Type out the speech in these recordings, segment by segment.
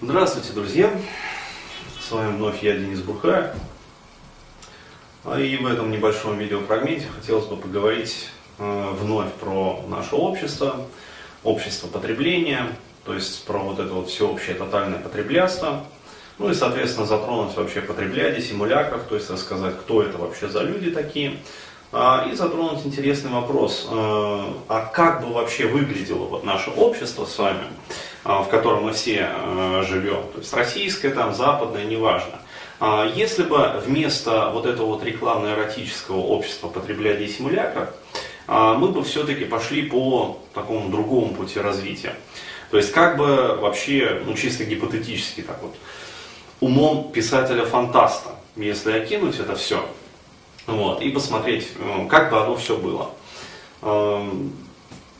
Здравствуйте, друзья! С вами вновь я, Денис Бурхаев. А И в этом небольшом видеофрагменте хотелось бы поговорить э, вновь про наше общество, общество потребления, то есть про вот это вот всеобщее тотальное потреблятство, ну и, соответственно, затронуть вообще потреблядей, симулякров, то есть рассказать, кто это вообще за люди такие, а, и затронуть интересный вопрос, э, а как бы вообще выглядело вот наше общество с вами, в котором мы все э, живем, то есть российское, там, западное, неважно. А, если бы вместо вот этого вот рекламно-эротического общества потреблядей и симулякров, мы бы все-таки пошли по такому другому пути развития. То есть как бы вообще, ну чисто гипотетически так вот, умом писателя-фантаста, если окинуть это все, вот, и посмотреть, э, как бы оно все было.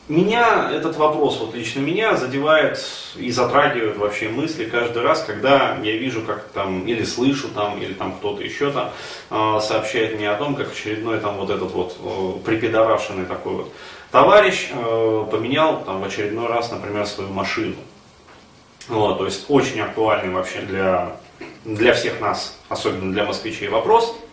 Меня этот вопрос, вот лично меня, задевает и затрагивает вообще мысли каждый раз, когда я вижу, как там, или слышу там, или там кто-то еще там э, сообщает мне о том, как очередной там вот этот вот э, припидорашенный такой вот товарищ поменял там в очередной раз, например, свою машину. Вот, то есть очень актуальный вообще для, для всех нас, особенно для москвичей вопрос –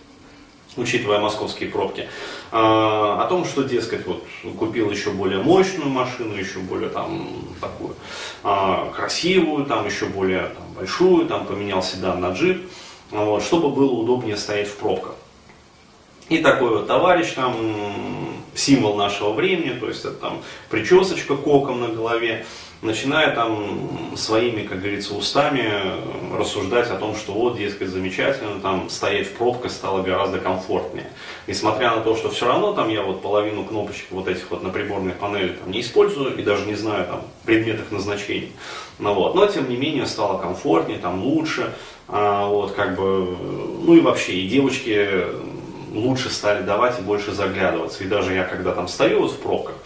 учитывая московские пробки, а, о том, что, дескать, вот купил еще более мощную машину, еще более там такую а, красивую, там еще более там, большую, там поменял седан на джип, вот, чтобы было удобнее стоять в пробках. И такой вот товарищ там, символ нашего времени, то есть это там причесочка коком на голове, начиная там своими, как говорится, устами рассуждать о том, что вот, дескать, замечательно, там стоять в пробках стало гораздо комфортнее. Несмотря на то, что все равно там я вот половину кнопочек вот этих вот на приборной панели там не использую и даже не знаю там предмет их назначений. Ну, вот. Но тем не менее стало комфортнее, там лучше, а, вот как бы, ну и вообще, и девочки лучше стали давать и больше заглядываться. И даже я когда там стою вот в пробках,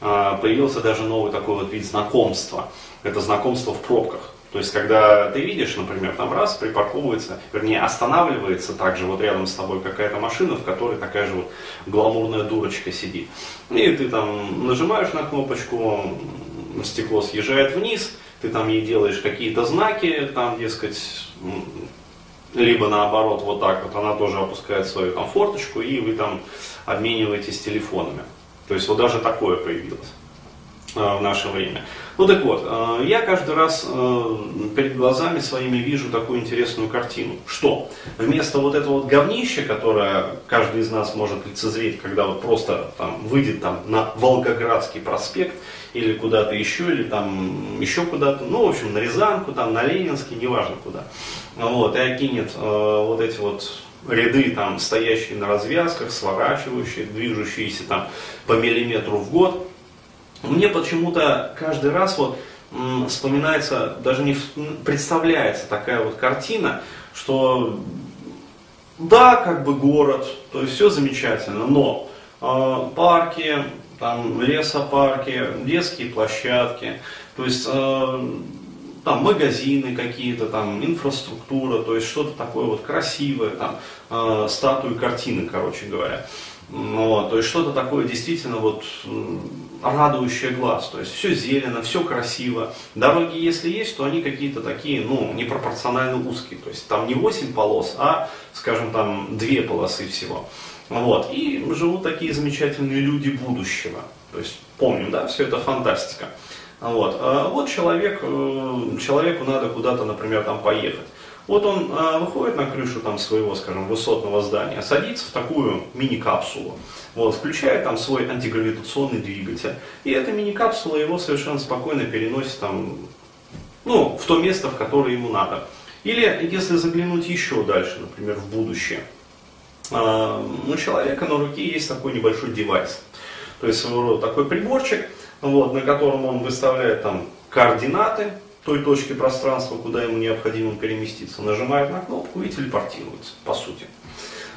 а, появился даже новый такой вот вид знакомства. Это знакомство в пробках. То есть, когда ты видишь, например, там раз припарковывается, вернее, останавливается также вот рядом с тобой какая-то машина, в которой такая же вот гламурная дурочка сидит. И ты там нажимаешь на кнопочку, стекло съезжает вниз, ты там ей делаешь какие-то знаки, там, дескать, либо наоборот, вот так вот, она тоже опускает свою там форточку, и вы там обмениваетесь телефонами. То есть вот даже такое появилось э, в наше время. Ну так вот, э, я каждый раз э, перед глазами своими вижу такую интересную картину. Что? Вместо вот этого вот говнища, которое каждый из нас может лицезреть, когда вот просто там выйдет там на Волгоградский проспект или куда-то еще, или там еще куда-то, ну, в общем, на Рязанку, там, на Ленинский, неважно куда. Вот, и окинет вот эти вот ряды там стоящие на развязках, сворачивающие, движущиеся там по миллиметру в год. Мне почему-то каждый раз вот вспоминается, даже не представляется такая вот картина, что да, как бы город, то есть все замечательно, но э, парки, там лесопарки, детские площадки, то есть э, там магазины какие-то, там инфраструктура, то есть что-то такое вот красивое, там э, статуи, картины, короче говоря. Вот, то есть что-то такое действительно вот радующее глаз, то есть все зелено, все красиво. Дороги, если есть, то они какие-то такие, ну, непропорционально узкие, то есть там не 8 полос, а, скажем, там 2 полосы всего. Вот, и живут такие замечательные люди будущего. То есть помним, да, все это фантастика. Вот, а вот человек, э, человеку надо куда-то, например, там поехать. Вот он э, выходит на крышу там своего, скажем, высотного здания, садится в такую мини-капсулу, вот, включает там свой антигравитационный двигатель, и эта мини-капсула его совершенно спокойно переносит там, ну, в то место, в которое ему надо. Или если заглянуть еще дальше, например, в будущее, э, у человека на руке есть такой небольшой девайс, то есть своего рода такой приборчик, вот, на котором он выставляет там координаты той точки пространства, куда ему необходимо переместиться, нажимает на кнопку и телепортируется, по сути.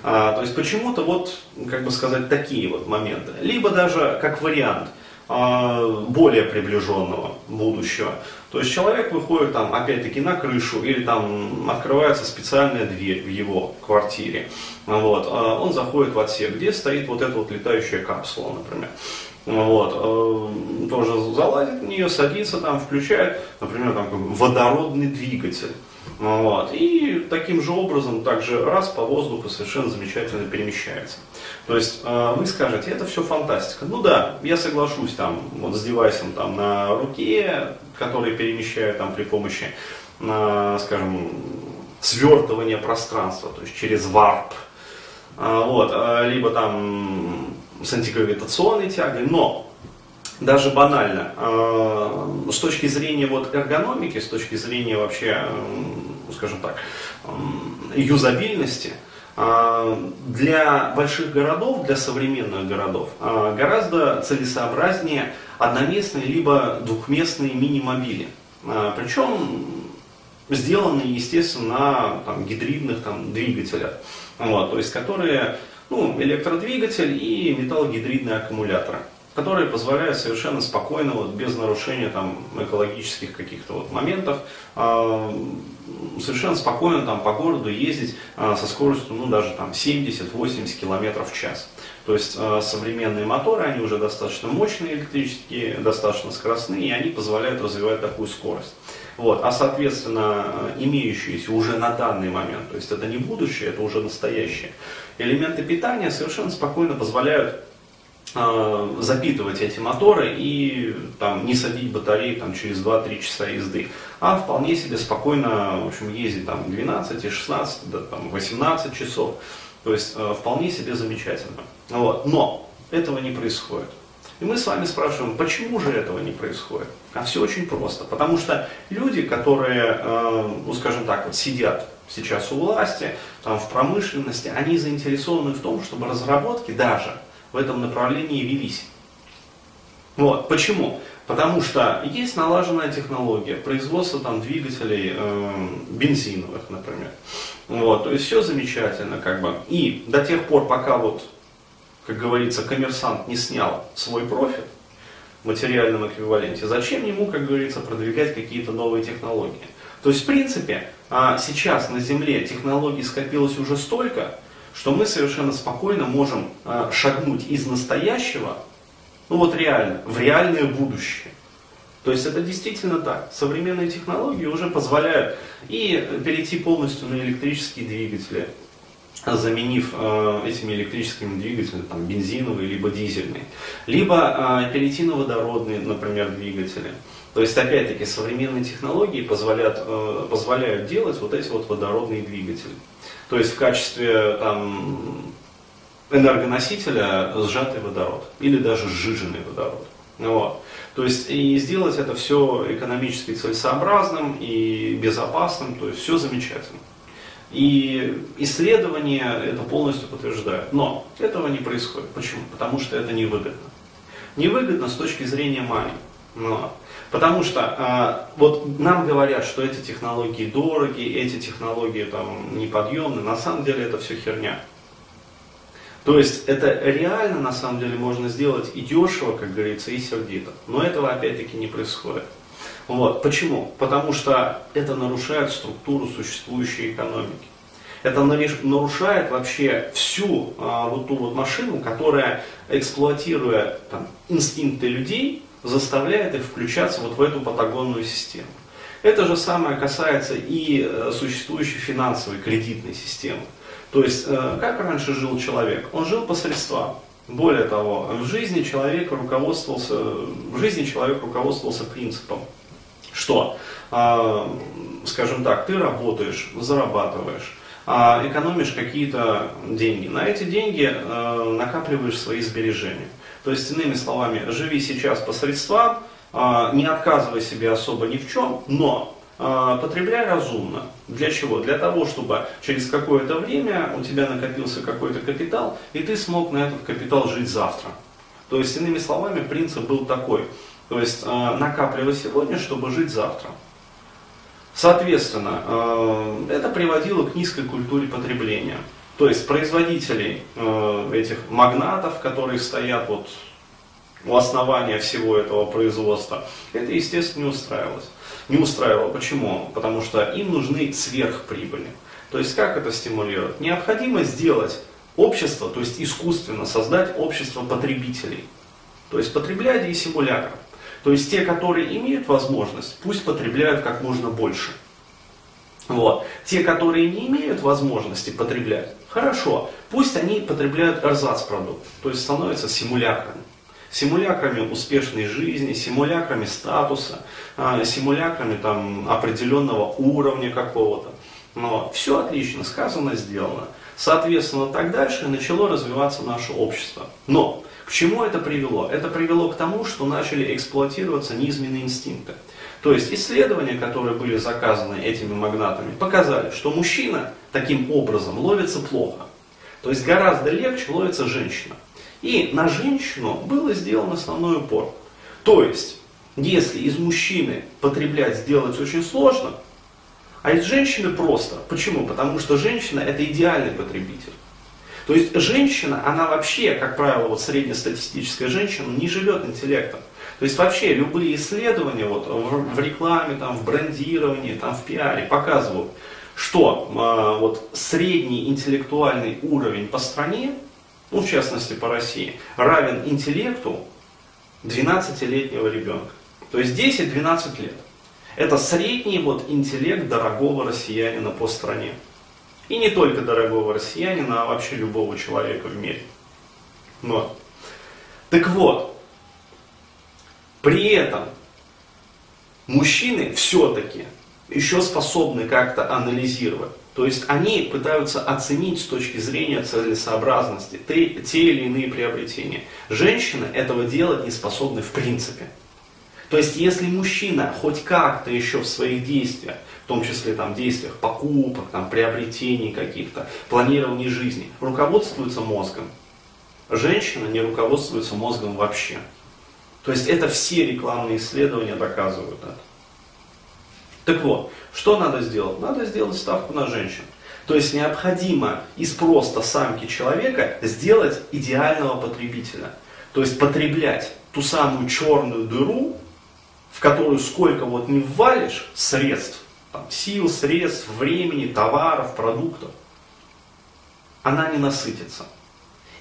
А, то есть почему-то вот, как бы сказать, такие вот моменты. Либо даже как вариант, более приближенного будущего. То есть человек выходит там опять-таки на крышу или там открывается специальная дверь в его квартире. Вот, а он заходит в отсек, где стоит вот эта вот летающая капсула, например. Вот, э, тоже залазит в нее, садится там, включает, например, там водородный двигатель. Вот. И таким же образом, также раз по воздуху совершенно замечательно перемещается. То есть э, вы скажете, это все фантастика. Ну да, я соглашусь там вот с девайсом там на руке, который перемещает там при помощи, э, скажем, свертывания пространства, то есть через варп. Э, вот, либо там с антигравитационной тягой, но даже банально, с точки зрения вот эргономики, с точки зрения вообще, скажем так, юзабильности, для больших городов, для современных городов, гораздо целесообразнее одноместные либо двухместные мини-мобили. Причем сделанные, естественно, на там, гидридных там, двигателях, вот, то есть которые ну, электродвигатель и металлогидридные аккумуляторы которые позволяют совершенно спокойно, вот, без нарушения там, экологических каких-то вот моментов, э, совершенно спокойно там, по городу ездить э, со скоростью ну, даже там, 70-80 км в час. То есть э, современные моторы, они уже достаточно мощные электрические, достаточно скоростные, и они позволяют развивать такую скорость. Вот. А соответственно, имеющиеся уже на данный момент, то есть это не будущее, это уже настоящее, элементы питания совершенно спокойно позволяют запитывать эти моторы и там, не садить батареи там, через 2-3 часа езды, а вполне себе спокойно в общем, ездить там, 12, 16, да, там, 18 часов. То есть э, вполне себе замечательно. Вот. Но этого не происходит. И мы с вами спрашиваем, почему же этого не происходит? А все очень просто. Потому что люди, которые, э, ну скажем так, вот сидят сейчас у власти, там, в промышленности, они заинтересованы в том, чтобы разработки даже в этом направлении велись. Вот. Почему? Потому что есть налаженная технология производства там, двигателей э, бензиновых, например. Вот. То есть все замечательно. Как бы. И до тех пор, пока вот, как говорится, коммерсант не снял свой профит в материальном эквиваленте, зачем ему, как говорится, продвигать какие-то новые технологии? То есть, в принципе, а, сейчас на Земле технологий скопилось уже столько, что мы совершенно спокойно можем а, шагнуть из настоящего, ну вот реально, в реальное будущее. То есть это действительно так. Современные технологии уже позволяют и перейти полностью на электрические двигатели, заменив э, этими электрическими двигателями там, бензиновые либо дизельные, либо э, перейти на водородные, например, двигатели. То есть, опять-таки, современные технологии позволяют, э, позволяют делать вот эти вот водородные двигатели. То есть в качестве там, энергоносителя сжатый водород или даже сжиженный водород. Вот. То есть и сделать это все экономически целесообразным и безопасным, то есть все замечательно. И исследования это полностью подтверждают. Но этого не происходит. Почему? Потому что это невыгодно. Невыгодно с точки зрения мани. Потому что э, вот нам говорят, что эти технологии дороги, эти технологии там неподъемны, на самом деле это все херня. То есть это реально на самом деле можно сделать и дешево, как говорится, и сердито. Но этого опять-таки не происходит. Вот. Почему? Потому что это нарушает структуру существующей экономики. Это нарушает вообще всю а, вот ту вот машину, которая, эксплуатируя там, инстинкты людей, заставляет их включаться вот в эту патагонную систему. Это же самое касается и э, существующей финансовой кредитной системы. То есть, э, как раньше жил человек? Он жил по средствам. Более того, в жизни человек руководствовался, в жизни человек руководствовался принципом, что, а, скажем так, ты работаешь, зарабатываешь, а экономишь какие-то деньги. На эти деньги э, накапливаешь свои сбережения. То есть, иными словами, живи сейчас по средствам, а, не отказывай себе особо ни в чем, но а, потребляй разумно. Для чего? Для того, чтобы через какое-то время у тебя накопился какой-то капитал, и ты смог на этот капитал жить завтра. То есть, иными словами, принцип был такой. То есть, а, накапливай сегодня, чтобы жить завтра. Соответственно, это приводило к низкой культуре потребления. То есть производителей этих магнатов, которые стоят вот у основания всего этого производства, это, естественно, не устраивалось. Не устраивало. Почему? Потому что им нужны сверхприбыли. То есть как это стимулировать? Необходимо сделать общество, то есть искусственно создать общество потребителей. То есть потреблять и симулятор. То есть те, которые имеют возможность, пусть потребляют как можно больше. Вот. Те, которые не имеют возможности потреблять, хорошо, пусть они потребляют эрзац-продукт, то есть становятся симулякрами. Симулякрами успешной жизни, симулякрами статуса, а, симулякрами там, определенного уровня какого-то. Но все отлично, сказано, сделано. Соответственно, так дальше начало развиваться наше общество. Но к чему это привело? Это привело к тому, что начали эксплуатироваться низменные инстинкты. То есть исследования, которые были заказаны этими магнатами, показали, что мужчина таким образом ловится плохо. То есть гораздо легче ловится женщина. И на женщину был сделан основной упор. То есть, если из мужчины потреблять сделать очень сложно, а из женщины просто. Почему? Потому что женщина это идеальный потребитель. То есть женщина, она вообще, как правило, вот среднестатистическая женщина, не живет интеллектом. То есть вообще любые исследования вот, в, в рекламе, там, в брендировании, там, в пиаре показывают, что э, вот, средний интеллектуальный уровень по стране, ну в частности по России, равен интеллекту 12-летнего ребенка. То есть 10-12 лет. Это средний вот интеллект дорогого россиянина по стране. И не только дорогого россиянина, а вообще любого человека в мире. Вот. Так вот, при этом мужчины все-таки еще способны как-то анализировать. То есть они пытаются оценить с точки зрения целесообразности те, те или иные приобретения. Женщины этого делать не способны в принципе. То есть, если мужчина хоть как-то еще в своих действиях, в том числе там, действиях покупок, там, приобретений каких-то, планирований жизни, руководствуется мозгом, женщина не руководствуется мозгом вообще. То есть, это все рекламные исследования доказывают это. Так вот, что надо сделать? Надо сделать ставку на женщин. То есть необходимо из просто самки человека сделать идеального потребителя. То есть потреблять ту самую черную дыру, в которую сколько вот не ввалишь средств, там, сил, средств, времени, товаров, продуктов, она не насытится.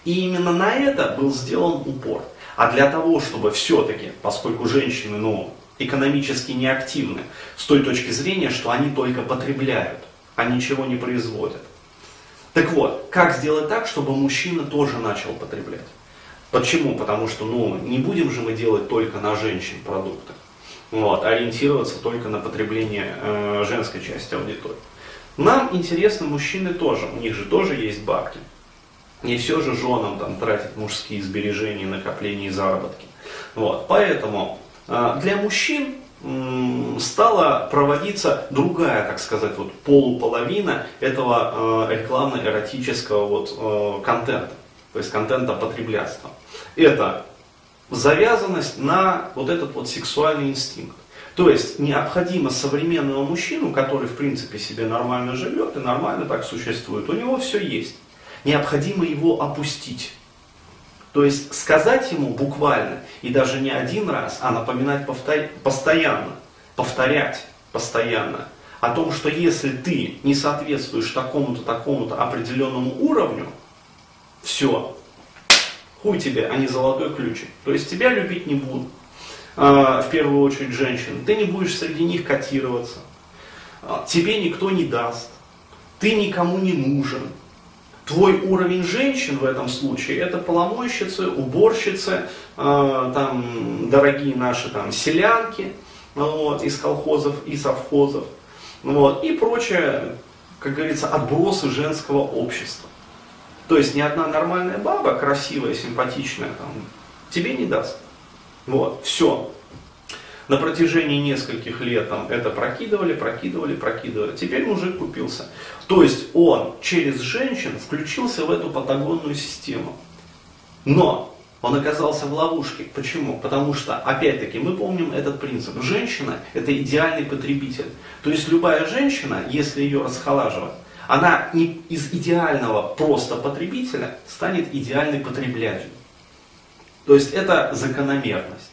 И именно на это был сделан упор. А для того, чтобы все-таки, поскольку женщины ну, экономически неактивны, с той точки зрения, что они только потребляют, а ничего не производят. Так вот, как сделать так, чтобы мужчина тоже начал потреблять? Почему? Потому что ну, не будем же мы делать только на женщин продукты вот, ориентироваться только на потребление э, женской части аудитории. Нам интересны мужчины тоже, у них же тоже есть бабки. Не все же женам там тратить мужские сбережения, накопления и заработки. Вот, поэтому э, для мужчин стала проводиться другая, так сказать, вот полуполовина этого э, рекламно-эротического вот, э, контента, то есть контента потреблятства. Это завязанность на вот этот вот сексуальный инстинкт. То есть необходимо современного мужчину, который в принципе себе нормально живет и нормально так существует, у него все есть. Необходимо его опустить. То есть сказать ему буквально, и даже не один раз, а напоминать постоянно, повторять постоянно, о том, что если ты не соответствуешь такому-то, такому-то определенному уровню, все, Хуй тебе, а не золотой ключик. То есть тебя любить не будут. А, в первую очередь женщины. Ты не будешь среди них котироваться. А, тебе никто не даст. Ты никому не нужен. Твой уровень женщин в этом случае это поломойщицы, уборщицы, э, там, дорогие наши там, селянки вот, из колхозов и совхозов вот, и прочее, как говорится, отбросы женского общества. То есть ни одна нормальная баба, красивая, симпатичная, там, тебе не даст. Вот, все. На протяжении нескольких лет там, это прокидывали, прокидывали, прокидывали. Теперь мужик купился. То есть он через женщин включился в эту патагонную систему. Но он оказался в ловушке. Почему? Потому что, опять-таки, мы помним этот принцип. Женщина – это идеальный потребитель. То есть любая женщина, если ее расхолаживать, она из идеального просто потребителя станет идеальной потребляющей. То есть это закономерность.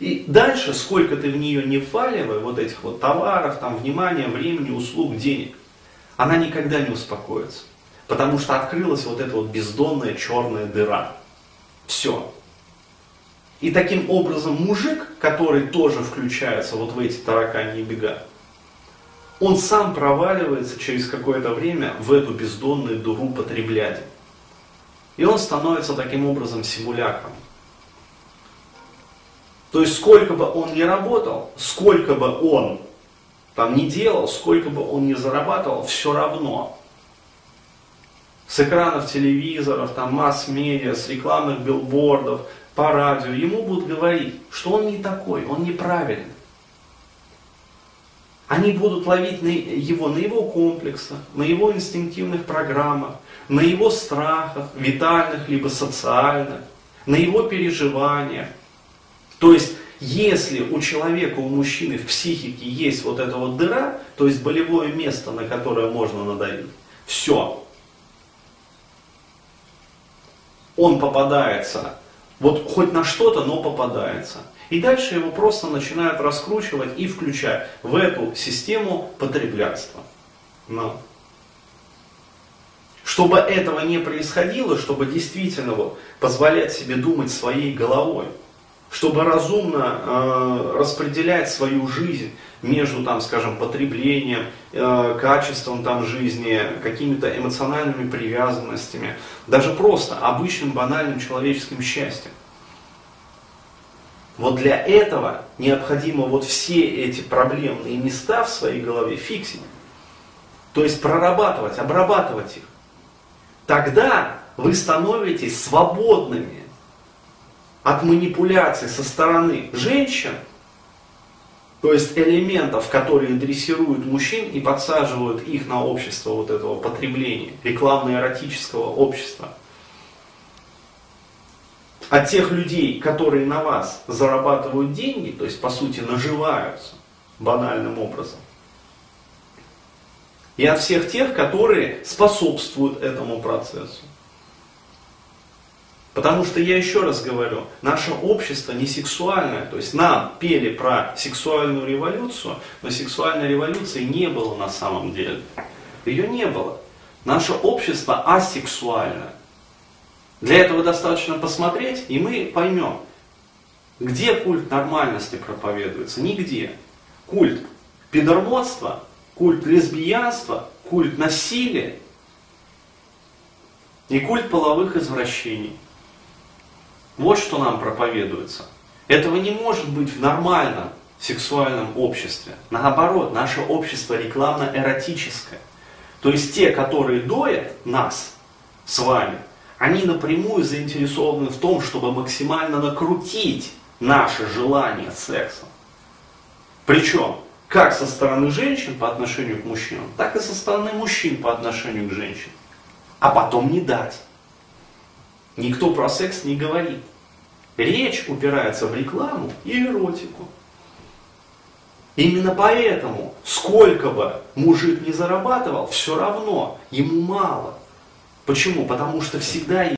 И дальше, сколько ты в нее не вваливай, вот этих вот товаров, там, внимания, времени, услуг, денег, она никогда не успокоится. Потому что открылась вот эта вот бездонная черная дыра. Все. И таким образом мужик, который тоже включается вот в эти тараканьи бега, он сам проваливается через какое-то время в эту бездонную дуру потреблять. И он становится таким образом симулякром. То есть сколько бы он ни работал, сколько бы он там не делал, сколько бы он ни зарабатывал, все равно. С экранов телевизоров, там масс-медиа, с рекламных билбордов, по радио, ему будут говорить, что он не такой, он неправильный. Они будут ловить его на его комплексах, на его инстинктивных программах, на его страхах, витальных либо социальных, на его переживаниях. То есть, если у человека, у мужчины в психике есть вот эта вот дыра, то есть болевое место, на которое можно надавить, все. Он попадается вот хоть на что-то, но попадается. И дальше его просто начинают раскручивать и включать в эту систему потреблятства. Но. Чтобы этого не происходило, чтобы действительно вот, позволять себе думать своей головой, чтобы разумно э, распределять свою жизнь между, там, скажем, потреблением, э, качеством там, жизни, какими-то эмоциональными привязанностями, даже просто обычным банальным человеческим счастьем. Вот для этого необходимо вот все эти проблемные места в своей голове фиксить. То есть прорабатывать, обрабатывать их. Тогда вы становитесь свободными от манипуляций со стороны женщин, то есть элементов, которые дрессируют мужчин и подсаживают их на общество вот этого потребления, рекламно-эротического общества. От тех людей, которые на вас зарабатывают деньги, то есть по сути наживаются банальным образом. И от всех тех, которые способствуют этому процессу. Потому что я еще раз говорю, наше общество не сексуальное. То есть нам пели про сексуальную революцию, но сексуальной революции не было на самом деле. Ее не было. Наше общество асексуальное. Для этого достаточно посмотреть, и мы поймем, где культ нормальности проповедуется. Нигде. Культ пидормодства, культ лесбиянства, культ насилия и культ половых извращений. Вот что нам проповедуется. Этого не может быть в нормальном сексуальном обществе. Наоборот, наше общество рекламно-эротическое. То есть те, которые доят нас с вами, они напрямую заинтересованы в том, чтобы максимально накрутить наше желание секса. Причем, как со стороны женщин по отношению к мужчинам, так и со стороны мужчин по отношению к женщинам. А потом не дать. Никто про секс не говорит. Речь упирается в рекламу и эротику. Именно поэтому, сколько бы мужик не зарабатывал, все равно ему мало. Почему? Потому что всегда